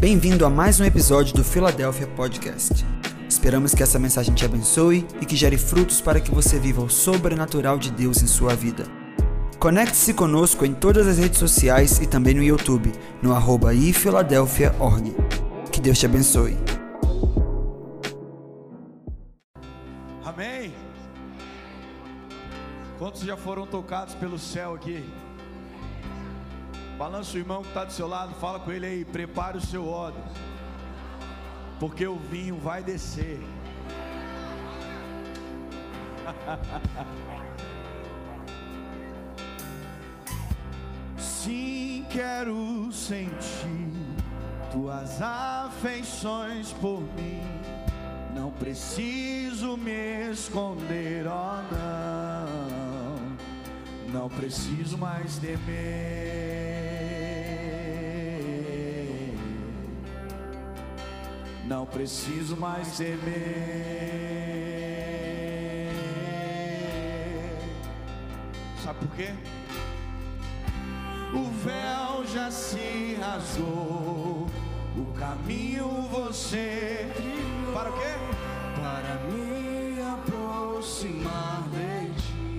Bem-vindo a mais um episódio do Philadelphia Podcast. Esperamos que essa mensagem te abençoe e que gere frutos para que você viva o sobrenatural de Deus em sua vida. Conecte-se conosco em todas as redes sociais e também no YouTube, no arroba ifiladelphia.org. Que Deus te abençoe. Amém. Quantos já foram tocados pelo céu aqui? Balança o irmão que está do seu lado, fala com ele aí, prepare o seu ódio, porque o vinho vai descer. Sim, quero sentir tuas afeições por mim. Não preciso me esconder, oh não. Não preciso mais temer. Não preciso mais temer. Sabe por quê? O véu já se rasgou. O caminho você para o quê? Para me aproximar de ti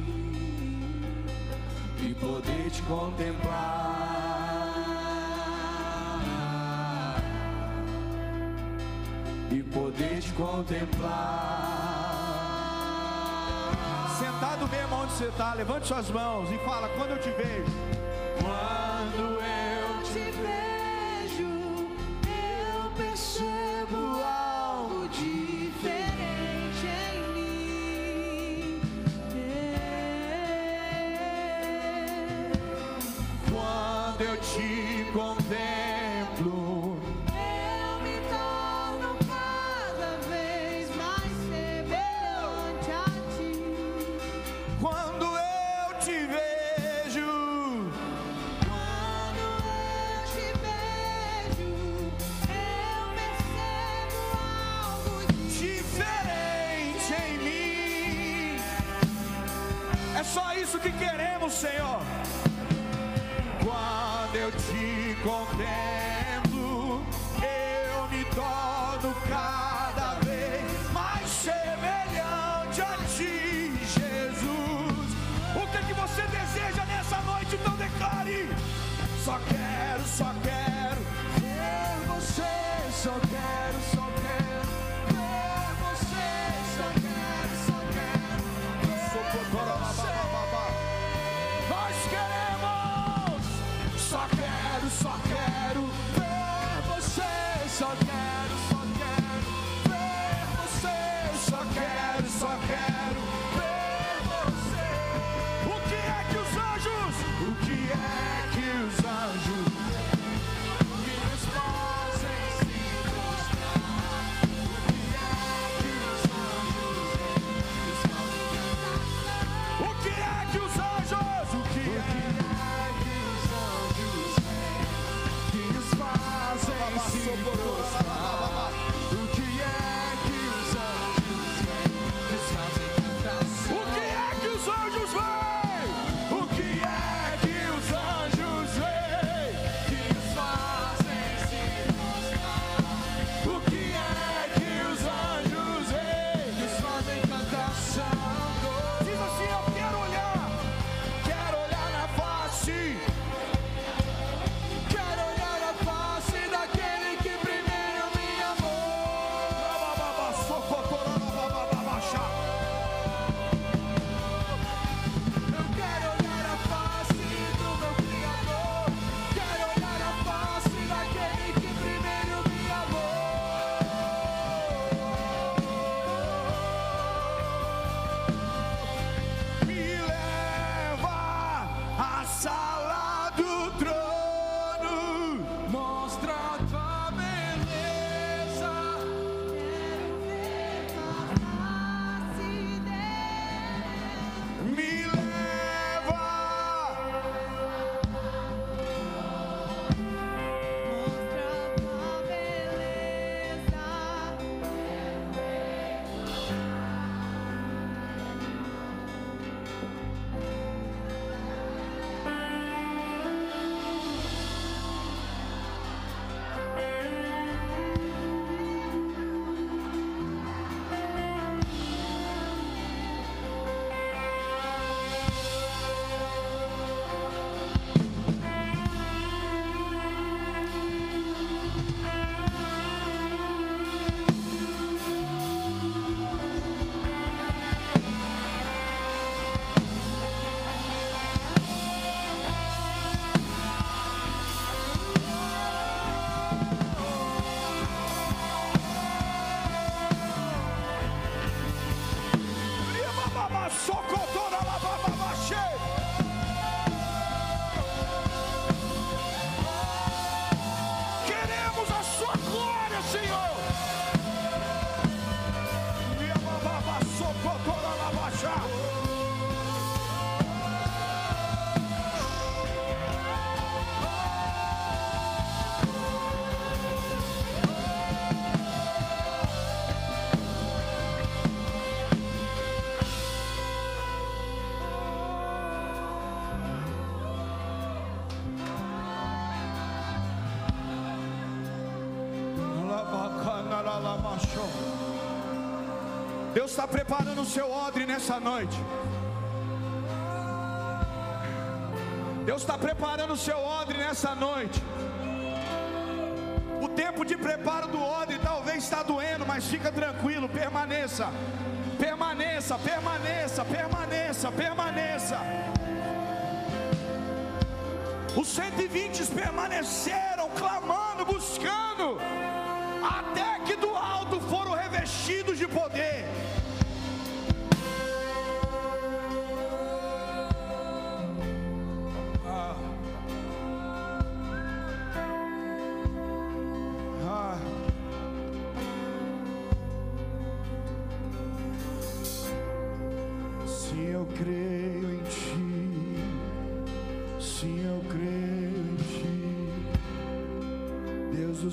e poder te contemplar poder te contemplar. Sentado mesmo onde você está, levante suas mãos e fala: quando eu te vejo, Senhor. Está preparando o seu odre nessa noite. Deus está preparando o seu odre nessa noite. O tempo de preparo do odre talvez está doendo, mas fica tranquilo, permaneça. Permaneça, permaneça, permaneça, permaneça. Os 120 permaneceram clamando, buscando, até que do alto foram revestidos de poder.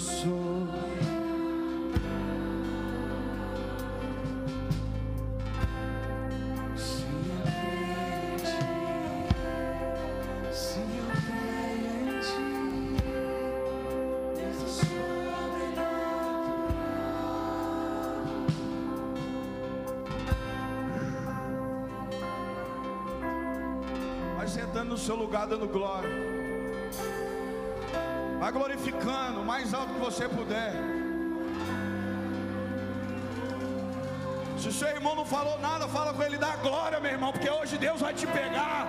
Sou. Vai sentando no seu lugar dando glória. Glorificando o mais alto que você puder. Se o seu irmão não falou nada, fala com ele, dá glória, meu irmão, porque hoje Deus vai te pegar.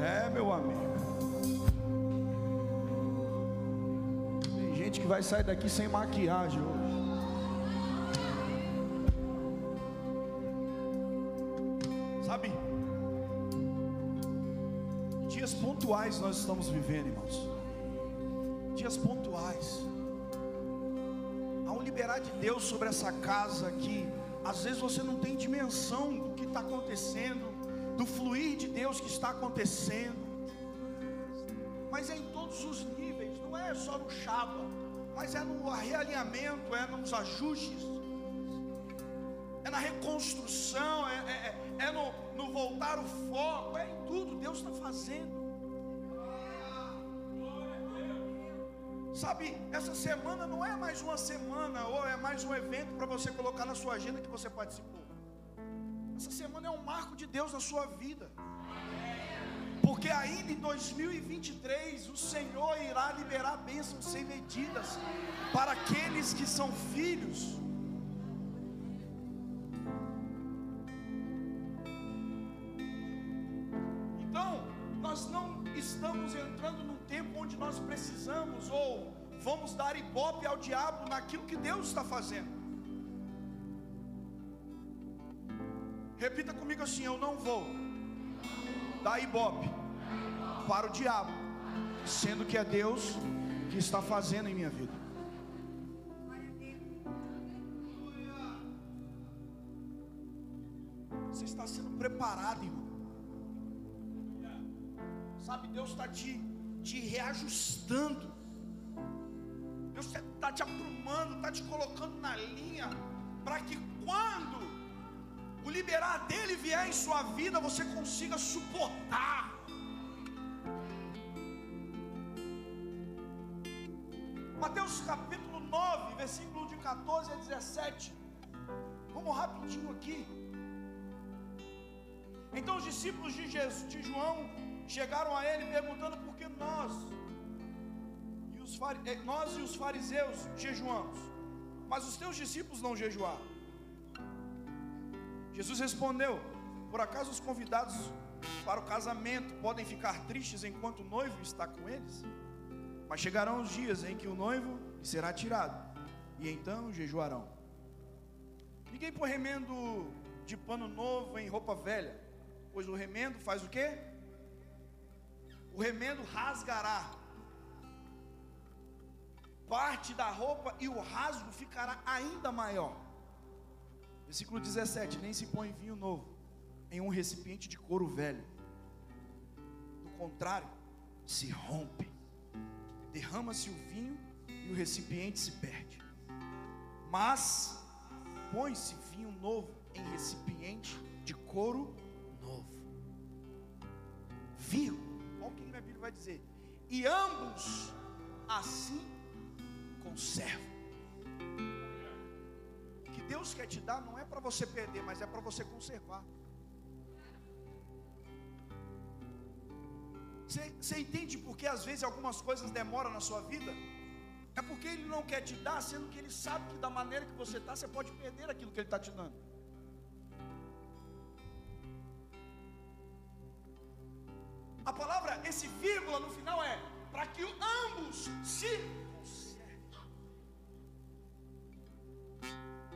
É, meu amigo. Tem gente que vai sair daqui sem maquiagem hoje. Nós estamos vivendo, irmãos. Dias pontuais. Há um liberar de Deus sobre essa casa que às vezes você não tem dimensão do que está acontecendo, do fluir de Deus que está acontecendo mas é em todos os níveis, não é só no chapa, mas é no realinhamento, é nos ajustes, é na reconstrução, é- é- é no, no voltar o foco, é em tudo, Deus está fazendo. Sabe, essa semana não é mais uma semana, ou é mais um evento para você colocar na sua agenda que você participou. Essa semana é um marco de Deus na sua vida. Porque ainda em 2023 o Senhor irá liberar bênçãos sem medidas para aqueles que são filhos. Entrando num tempo onde nós precisamos ou vamos dar ibope ao diabo naquilo que Deus está fazendo. Repita comigo assim: eu não vou dar ibope para o diabo, sendo que é Deus que está fazendo em minha vida. Você está sendo preparado, irmão. Sabe, Deus está te, te reajustando. Deus está te aprumando, está te colocando na linha, para que quando o liberar dele vier em sua vida, você consiga suportar. Mateus capítulo 9, versículo de 14 a 17. Vamos rapidinho aqui. Então os discípulos de, Jesus, de João chegaram a ele perguntando por que nós e os, eh, nós e os fariseus jejuamos, mas os teus discípulos não jejuaram. Jesus respondeu: Por acaso os convidados para o casamento podem ficar tristes enquanto o noivo está com eles? Mas chegarão os dias em que o noivo será tirado, e então jejuarão. Ninguém põe remendo de pano novo em roupa velha, pois o remendo faz o quê? O remendo rasgará parte da roupa e o rasgo ficará ainda maior. Versículo 17: Nem se põe vinho novo em um recipiente de couro velho. Do contrário, se rompe, derrama-se o vinho e o recipiente se perde. Mas põe-se vinho novo em recipiente de couro novo. vírgula. Olha o que a Bíblia vai dizer. E ambos assim conservam. O que Deus quer te dar não é para você perder, mas é para você conservar. Você, você entende por que às vezes algumas coisas demoram na sua vida? É porque Ele não quer te dar, sendo que Ele sabe que da maneira que você está, você pode perder aquilo que Ele está te dando. Vírgula no final é para que ambos se consertem.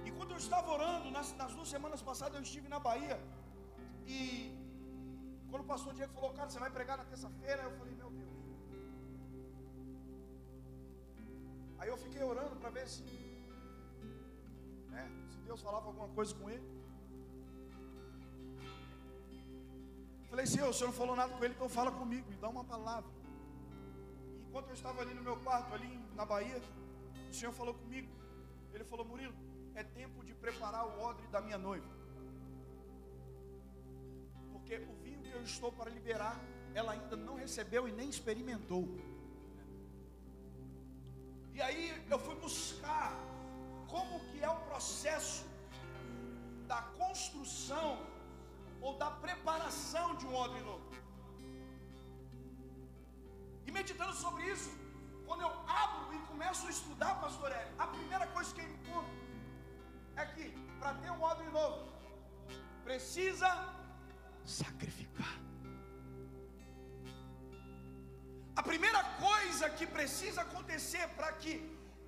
E quando eu estava orando, nas, nas duas semanas passadas, eu estive na Bahia. E quando o pastor Diego falou, cara, você vai pregar na terça-feira, eu falei, meu Deus. Aí eu fiquei orando para ver se, né, se Deus falava alguma coisa com ele. Falei, Senhor, o Senhor não falou nada com ele, então fala comigo, me dá uma palavra. E enquanto eu estava ali no meu quarto, ali na Bahia, o Senhor falou comigo. Ele falou, Murilo, é tempo de preparar o odre da minha noiva. Porque o vinho que eu estou para liberar, ela ainda não recebeu e nem experimentou. E aí eu fui buscar da preparação de um odre novo. E meditando sobre isso, quando eu abro e começo a estudar, pastor Hélio, a primeira coisa que eu encontro é que para ter um odre novo, precisa sacrificar. A primeira coisa que precisa acontecer para que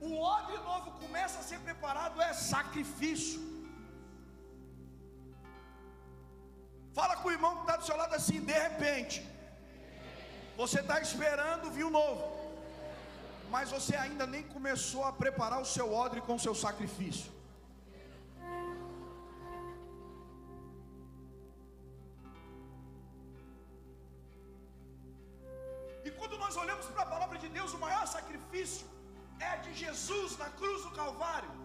o odre novo comece a ser preparado é sacrifício. Fala com o irmão que está do seu lado assim, de repente. Você está esperando vir o novo. Mas você ainda nem começou a preparar o seu odre com o seu sacrifício. E quando nós olhamos para a palavra de Deus, o maior sacrifício é de Jesus na cruz do Calvário.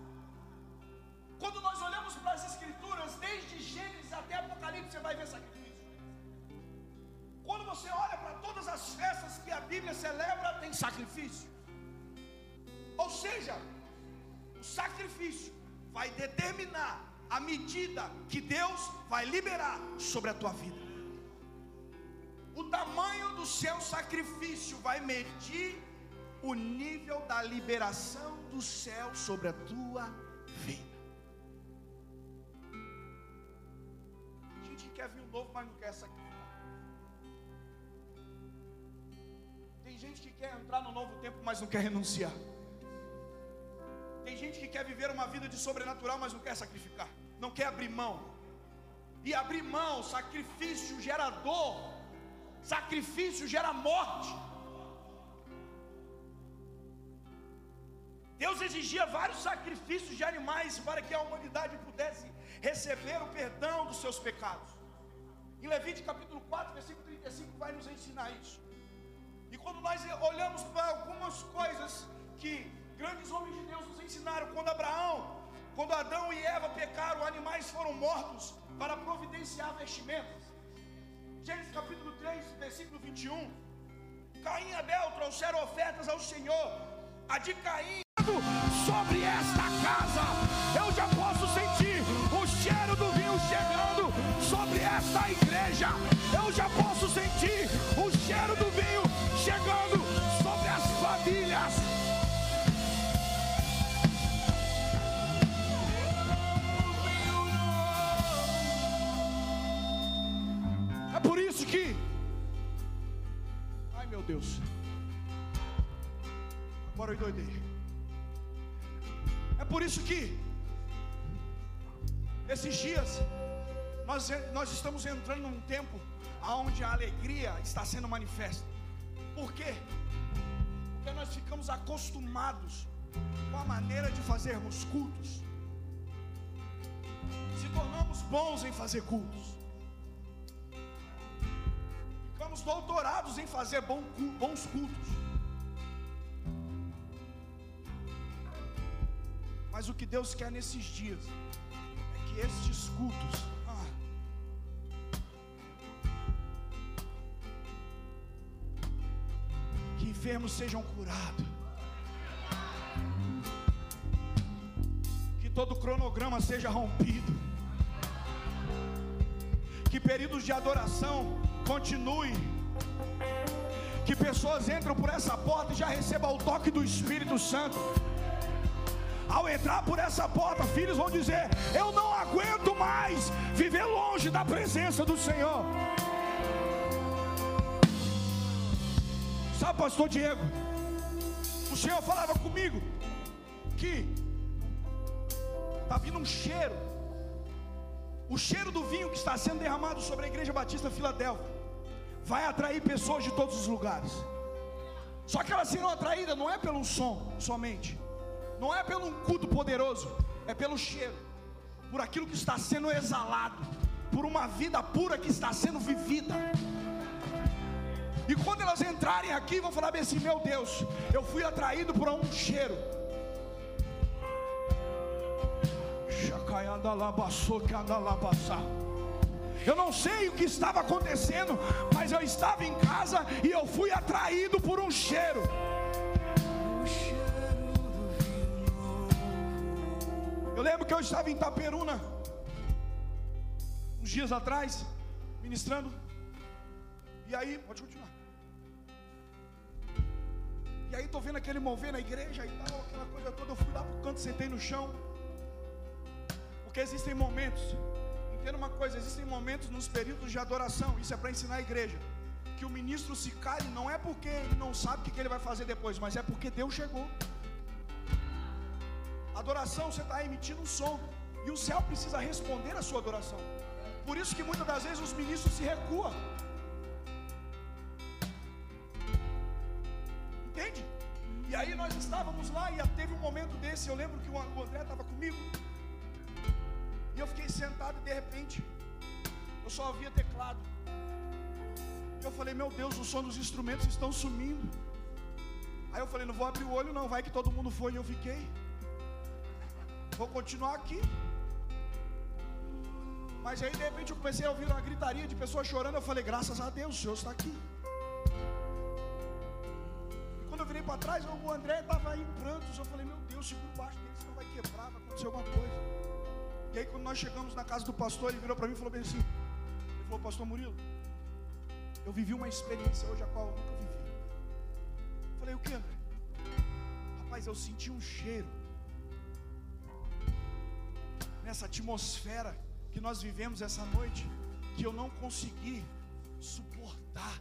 Você olha para todas as festas que a Bíblia celebra, tem sacrifício. Ou seja, o sacrifício vai determinar a medida que Deus vai liberar sobre a tua vida. O tamanho do seu sacrifício vai medir o nível da liberação do céu sobre a tua vida. quer vir um novo, mas não quer sacrificar. Gente que quer entrar no novo tempo, mas não quer renunciar. Tem gente que quer viver uma vida de sobrenatural, mas não quer sacrificar. Não quer abrir mão. E abrir mão, sacrifício gera dor. Sacrifício gera morte. Deus exigia vários sacrifícios de animais para que a humanidade pudesse receber o perdão dos seus pecados. Em Levítico capítulo 4, versículo 35, vai nos ensinar isso. E quando nós olhamos para algumas coisas que grandes homens de Deus nos ensinaram, quando Abraão, quando Adão e Eva pecaram, animais foram mortos para providenciar vestimentas. Gênesis capítulo 3, versículo 21. Caim e Abel trouxeram ofertas ao Senhor. A de Caim sobre esta casa, eu já meu Deus. Agora eu doidei. É por isso que esses dias nós, nós estamos entrando num tempo onde a alegria está sendo manifesta. Por quê? Porque nós ficamos acostumados com a maneira de fazermos cultos. Se tornamos bons em fazer cultos. Ficamos doutorados em fazer bons cultos. Mas o que Deus quer nesses dias é que estes cultos enfermos sejam curados. Que todo cronograma seja rompido. Que períodos de adoração continuem. Que pessoas entram por essa porta e já recebam o toque do Espírito Santo. Ao entrar por essa porta, filhos vão dizer: Eu não aguento mais viver longe da presença do Senhor. Sabe, pastor Diego, o Senhor falava comigo que está vindo um cheiro, o cheiro do vinho que está sendo derramado sobre a Igreja Batista Filadélfia, vai atrair pessoas de todos os lugares. Só que elas serão atraídas não é pelo som somente, não é pelo culto poderoso, é pelo cheiro, por aquilo que está sendo exalado, por uma vida pura que está sendo vivida. E quando elas entrarem aqui, vão falar bem assim: Meu Deus, eu fui atraído por um cheiro. Eu não sei o que estava acontecendo, mas eu estava em casa e eu fui atraído por um cheiro. Eu lembro que eu estava em Itaperuna, uns dias atrás, ministrando. E aí, pode continuar. E aí tô vendo aquele mover na igreja e tal, aquela coisa toda. Eu fui lá pro canto, sentei no chão. Porque existem momentos, entenda uma coisa, existem momentos nos períodos de adoração, isso é para ensinar a igreja. Que o ministro se cai não é porque ele não sabe o que ele vai fazer depois, mas é porque Deus chegou. Adoração, você está emitindo um som, e o céu precisa responder a sua adoração. Por isso que muitas das vezes os ministros se recuam. Entende? E aí nós estávamos lá e teve um momento desse, eu lembro que o André estava comigo. Eu fiquei sentado e de repente eu só ouvia teclado. Eu falei, meu Deus, o som dos instrumentos estão sumindo. Aí eu falei, não vou abrir o olho não, vai que todo mundo foi e eu fiquei. Vou continuar aqui. Mas aí de repente eu comecei a ouvir uma gritaria de pessoas chorando. Eu falei, graças a Deus, o Senhor está aqui. E quando eu virei para trás, o André estava em prantos. Eu falei, meu Deus, segura embaixo dele, senão vai quebrar, vai acontecer alguma coisa. E aí quando nós chegamos na casa do pastor, ele virou para mim e falou bem assim. Ele falou, pastor Murilo, eu vivi uma experiência hoje a qual eu nunca vivi. Eu falei, o que, André? Rapaz, eu senti um cheiro nessa atmosfera que nós vivemos essa noite, que eu não consegui suportar.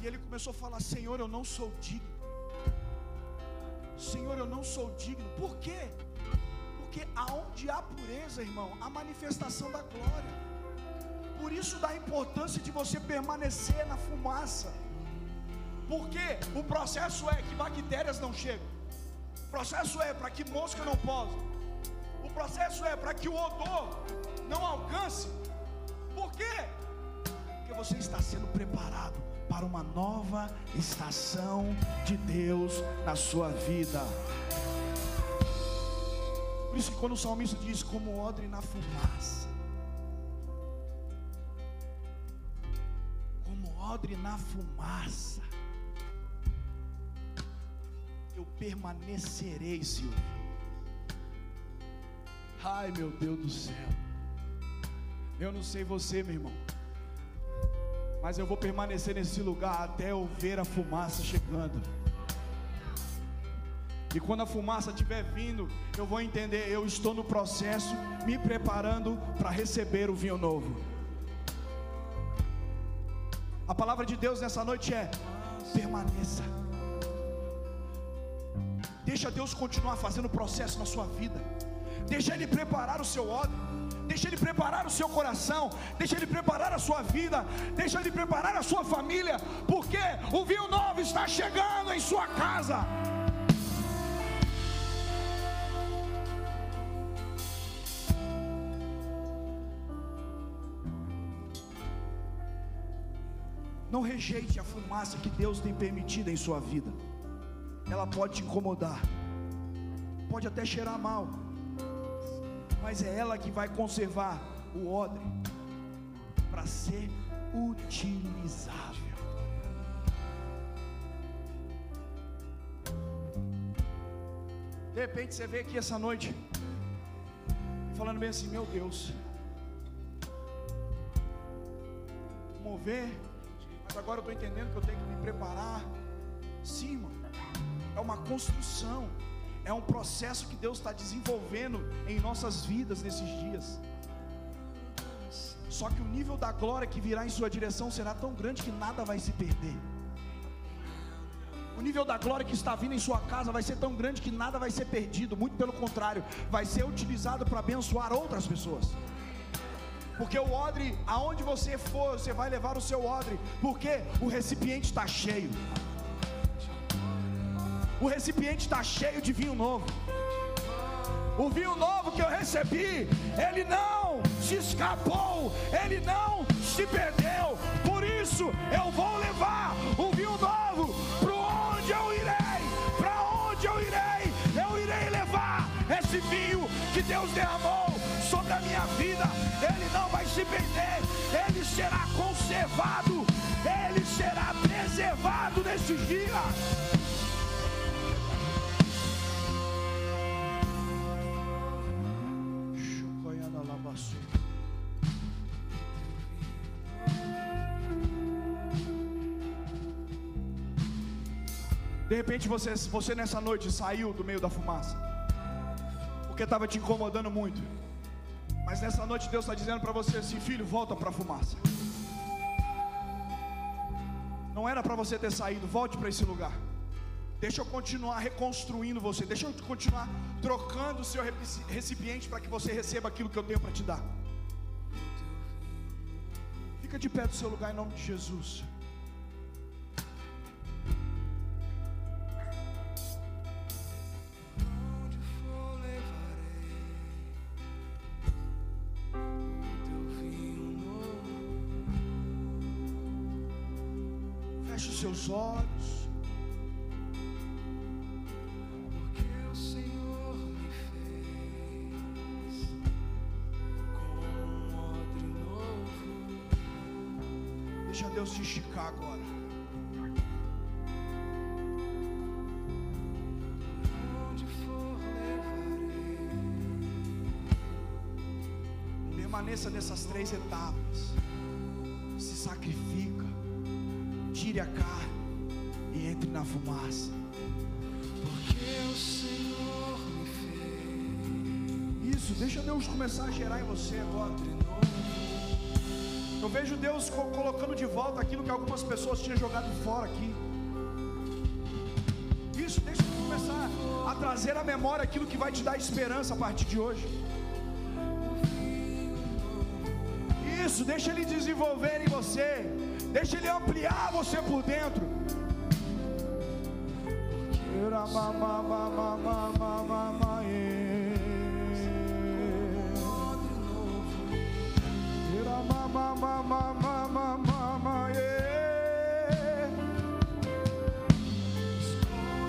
E ele começou a falar: Senhor, eu não sou digno. Senhor, eu não sou digno. Por quê? Porque aonde há pureza, irmão, há manifestação da glória. Por isso da importância de você permanecer na fumaça. Porque o processo é que bactérias não chegam. O processo é para que mosca não posa. O processo é para que o odor não alcance. Por quê? Porque você está sendo preparado para uma nova estação de Deus na sua vida. Isso que quando o salmista diz como odre na fumaça, como odre na fumaça, eu permanecerei, Senhor. Ai, meu Deus do céu. Eu não sei você, meu irmão. Mas eu vou permanecer nesse lugar até eu ver a fumaça chegando. E quando a fumaça estiver vindo, eu vou entender, eu estou no processo, me preparando para receber o vinho novo. A palavra de Deus nessa noite é: permaneça. Deixa Deus continuar fazendo o processo na sua vida. Deixa Ele preparar o seu ódio. Deixa Ele preparar o seu coração. Deixa Ele preparar a sua vida. Deixa Ele preparar a sua família. Porque o vinho novo está chegando em sua casa. Não rejeite a fumaça que Deus tem permitido em sua vida. Ela pode te incomodar, pode até cheirar mal, mas é ela que vai conservar o odre para ser utilizável. De repente você vem aqui essa noite falando bem assim, meu Deus, mover mas agora eu estou entendendo que eu tenho que me preparar. Sim, irmão, é uma construção, é um processo que Deus está desenvolvendo em nossas vidas nesses dias. Só que o nível da glória que virá em sua direção será tão grande que nada vai se perder. O nível da glória que está vindo em sua casa vai ser tão grande que nada vai ser perdido, muito pelo contrário, vai ser utilizado para abençoar outras pessoas. Porque o odre, aonde você for, você vai levar o seu odre, porque o recipiente está cheio. O recipiente está cheio de vinho novo. O vinho novo que eu recebi, ele não se escapou, ele não se perdeu. Por isso eu vou levar o vinho novo para onde eu irei, para onde eu irei, eu irei levar esse vinho que Deus derramou sobre a minha vida. Ele não vai se perder, ele será conservado, ele será preservado nesses dias. De repente você, você nessa noite saiu do meio da fumaça, porque estava te incomodando muito. Mas nessa noite Deus está dizendo para você assim, filho, volta para a fumaça. Não era para você ter saído, volte para esse lugar. Deixa eu continuar reconstruindo você, deixa eu continuar trocando o seu recipiente para que você receba aquilo que eu tenho para te dar. Fica de pé do seu lugar em nome de Jesus. Olhos. Porque o Senhor me fez como um odre novo. Deixa Deus te esticar agora. Onde for levarei Permaneça nessas três etapas. Se sacrifica, tire a carne e entre na fumaça. Porque o Senhor me fez Isso, deixa Deus começar a gerar em você agora. Eu vejo Deus co- colocando de volta aquilo que algumas pessoas tinham jogado fora aqui. Isso, deixa Ele começar a trazer à memória aquilo que vai te dar esperança a partir de hoje. Isso, deixa Ele desenvolver em você, deixa Ele ampliar você por dentro.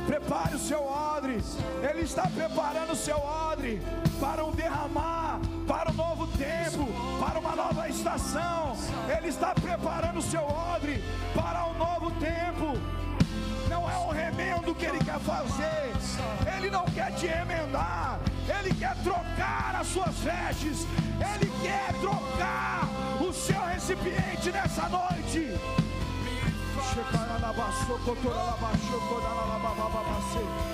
Prepare o seu odre, Ele está preparando o seu odre para um derramar, para um novo tempo, para uma nova estação. Ele está preparando o seu odre para um novo tempo. Remendo que Ele quer fazer, Ele não quer te remendar, Ele quer trocar as suas vestes, Ele quer trocar o seu recipiente nessa noite. Em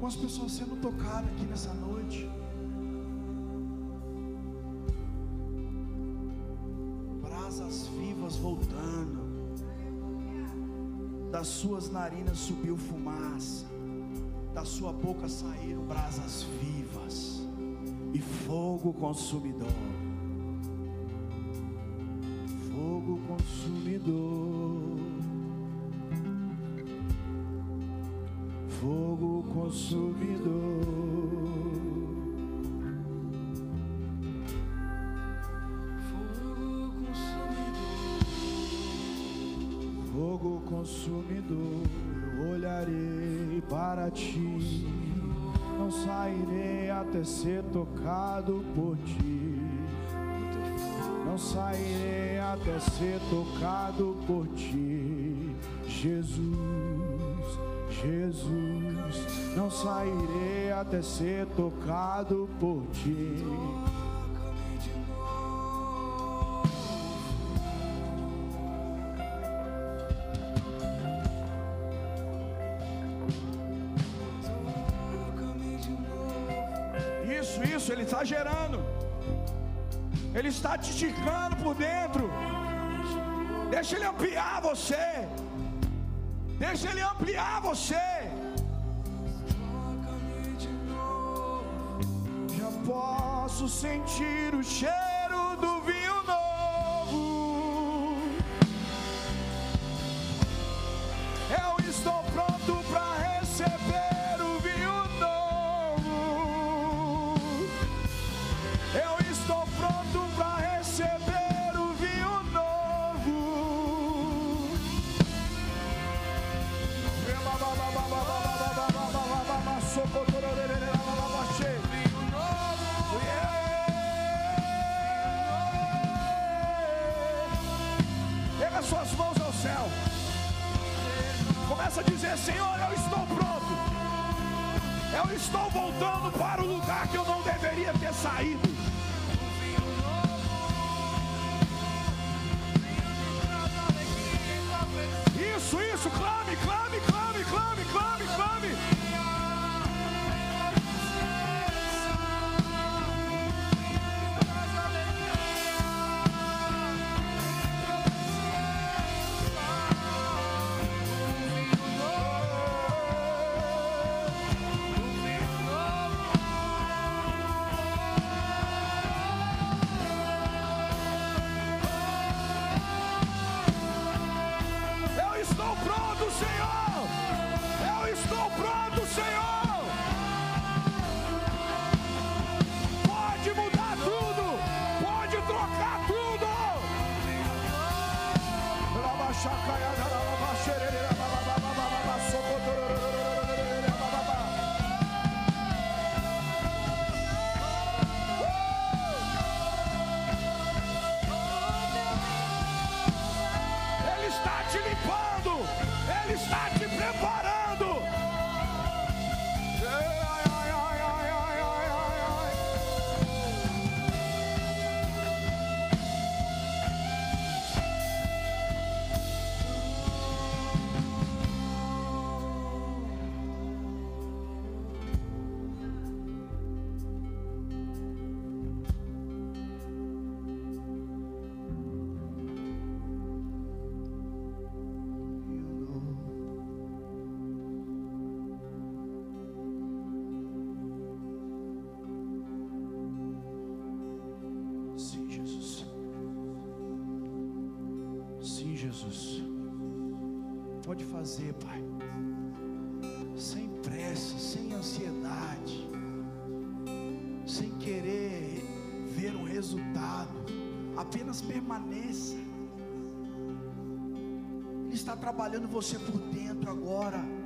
Algumas pessoas sendo tocadas aqui nessa noite. Brasas vivas voltando. Das suas narinas subiu fumaça. Da sua boca saíram brasas vivas. E fogo consumidor. Ser tocado por ti. Isso, isso, ele está gerando. Ele está te esticando por dentro. Deixa ele ampliar você. Deixa ele ampliar você. Posso sentir o cheiro do vinho Começa a dizer: Senhor, eu estou pronto. Eu estou voltando para o lugar que eu não deveria ter saído. Isso, isso, clame, clame, clame, clame, clame, clame. Sem ansiedade. Sem querer ver um resultado. Apenas permaneça. Ele está trabalhando você por dentro agora.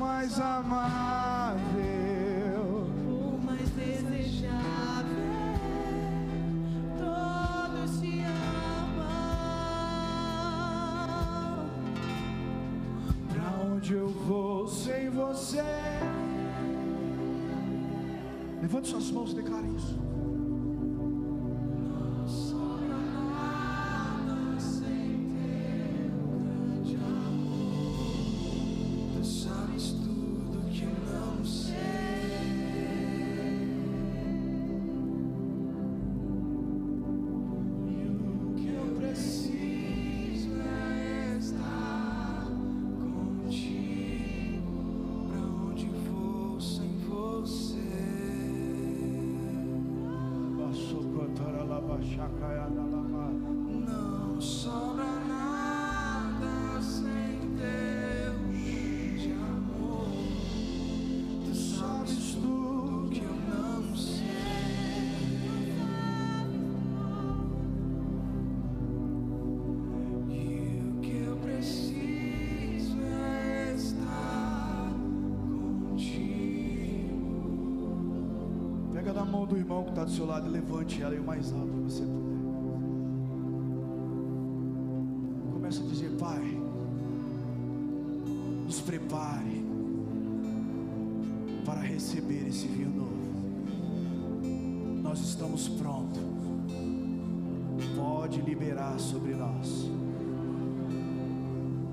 Mais amável. Está do seu lado levante ela o mais alto que você puder. Começa a dizer, Pai, nos prepare para receber esse vinho novo. Nós estamos prontos. Pode liberar sobre nós.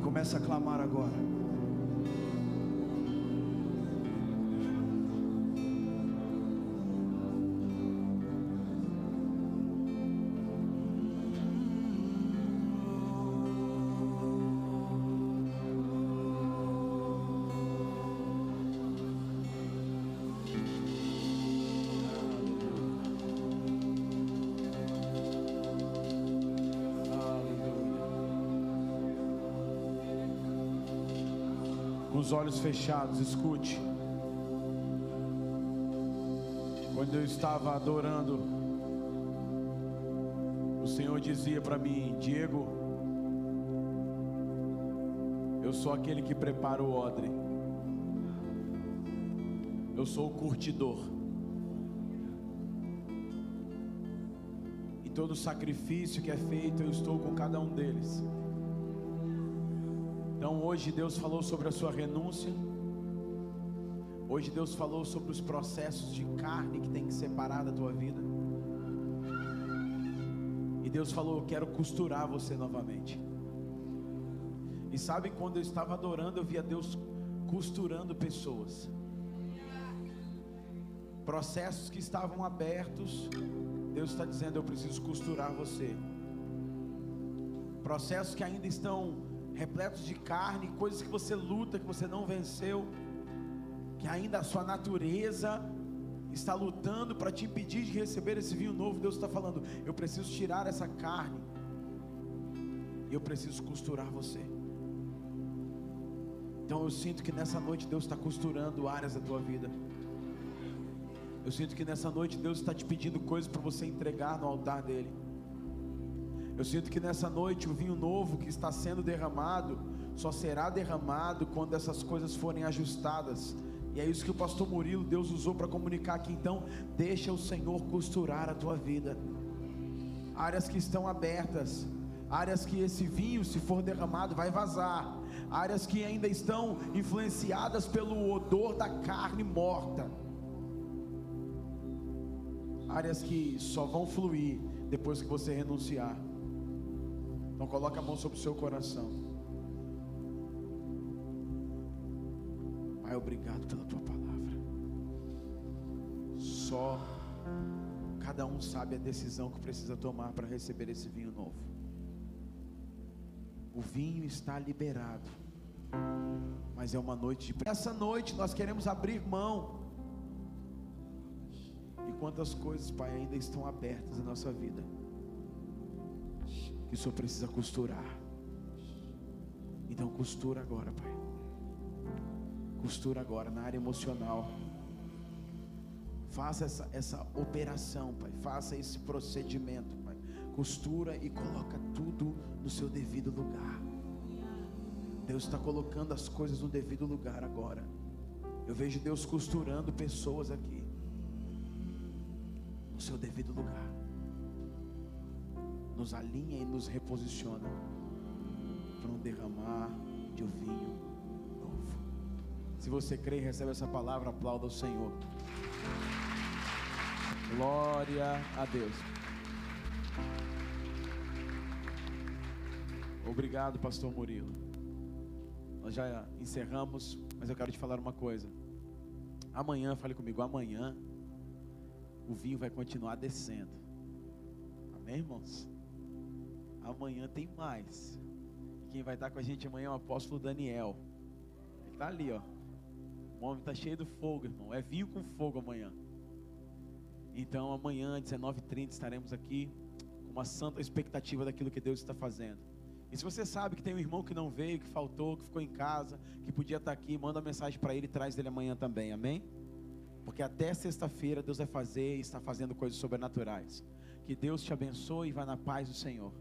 Começa a clamar agora. Os olhos fechados, escute. Quando eu estava adorando, o Senhor dizia para mim: Diego, eu sou aquele que prepara o odre, eu sou o curtidor. E todo sacrifício que é feito, eu estou com cada um deles. Então hoje Deus falou sobre a sua renúncia. Hoje Deus falou sobre os processos de carne que tem que separar da tua vida. E Deus falou: Eu quero costurar você novamente. E sabe quando eu estava adorando, eu via Deus costurando pessoas. Processos que estavam abertos, Deus está dizendo: Eu preciso costurar você. Processos que ainda estão repletos de carne, coisas que você luta, que você não venceu, que ainda a sua natureza está lutando para te impedir de receber esse vinho novo. Deus está falando: eu preciso tirar essa carne, eu preciso costurar você. Então eu sinto que nessa noite Deus está costurando áreas da tua vida. Eu sinto que nessa noite Deus está te pedindo coisas para você entregar no altar dele. Eu sinto que nessa noite o vinho novo que está sendo derramado só será derramado quando essas coisas forem ajustadas. E é isso que o pastor Murilo Deus usou para comunicar aqui. Então, deixa o Senhor costurar a tua vida. Áreas que estão abertas, áreas que esse vinho, se for derramado, vai vazar. Áreas que ainda estão influenciadas pelo odor da carne morta. Áreas que só vão fluir depois que você renunciar. Então coloca a mão sobre o seu coração. Pai, obrigado pela tua palavra. Só cada um sabe a decisão que precisa tomar para receber esse vinho novo. O vinho está liberado. Mas é uma noite de Essa noite nós queremos abrir mão. E quantas coisas, Pai, ainda estão abertas na nossa vida que o Senhor precisa costurar. Então costura agora, Pai. Costura agora na área emocional. Faça essa, essa operação, Pai. Faça esse procedimento, Pai. Costura e coloca tudo no seu devido lugar. Deus está colocando as coisas no devido lugar agora. Eu vejo Deus costurando pessoas aqui no seu devido lugar. Nos alinha e nos reposiciona para um derramar de um vinho novo. Se você crê e recebe essa palavra, aplauda o Senhor. Glória a Deus. Obrigado, pastor Murilo. Nós já encerramos, mas eu quero te falar uma coisa. Amanhã, fale comigo, amanhã o vinho vai continuar descendo. Amém, irmãos? Amanhã tem mais. Quem vai estar com a gente amanhã é o apóstolo Daniel. Ele está ali, ó. O homem está cheio de fogo, irmão. É vinho com fogo amanhã. Então, amanhã, 19h30, estaremos aqui com uma santa expectativa daquilo que Deus está fazendo. E se você sabe que tem um irmão que não veio, que faltou, que ficou em casa, que podia estar aqui, manda uma mensagem para ele e traz ele amanhã também, amém? Porque até sexta-feira Deus vai fazer e está fazendo coisas sobrenaturais. Que Deus te abençoe e vá na paz do Senhor.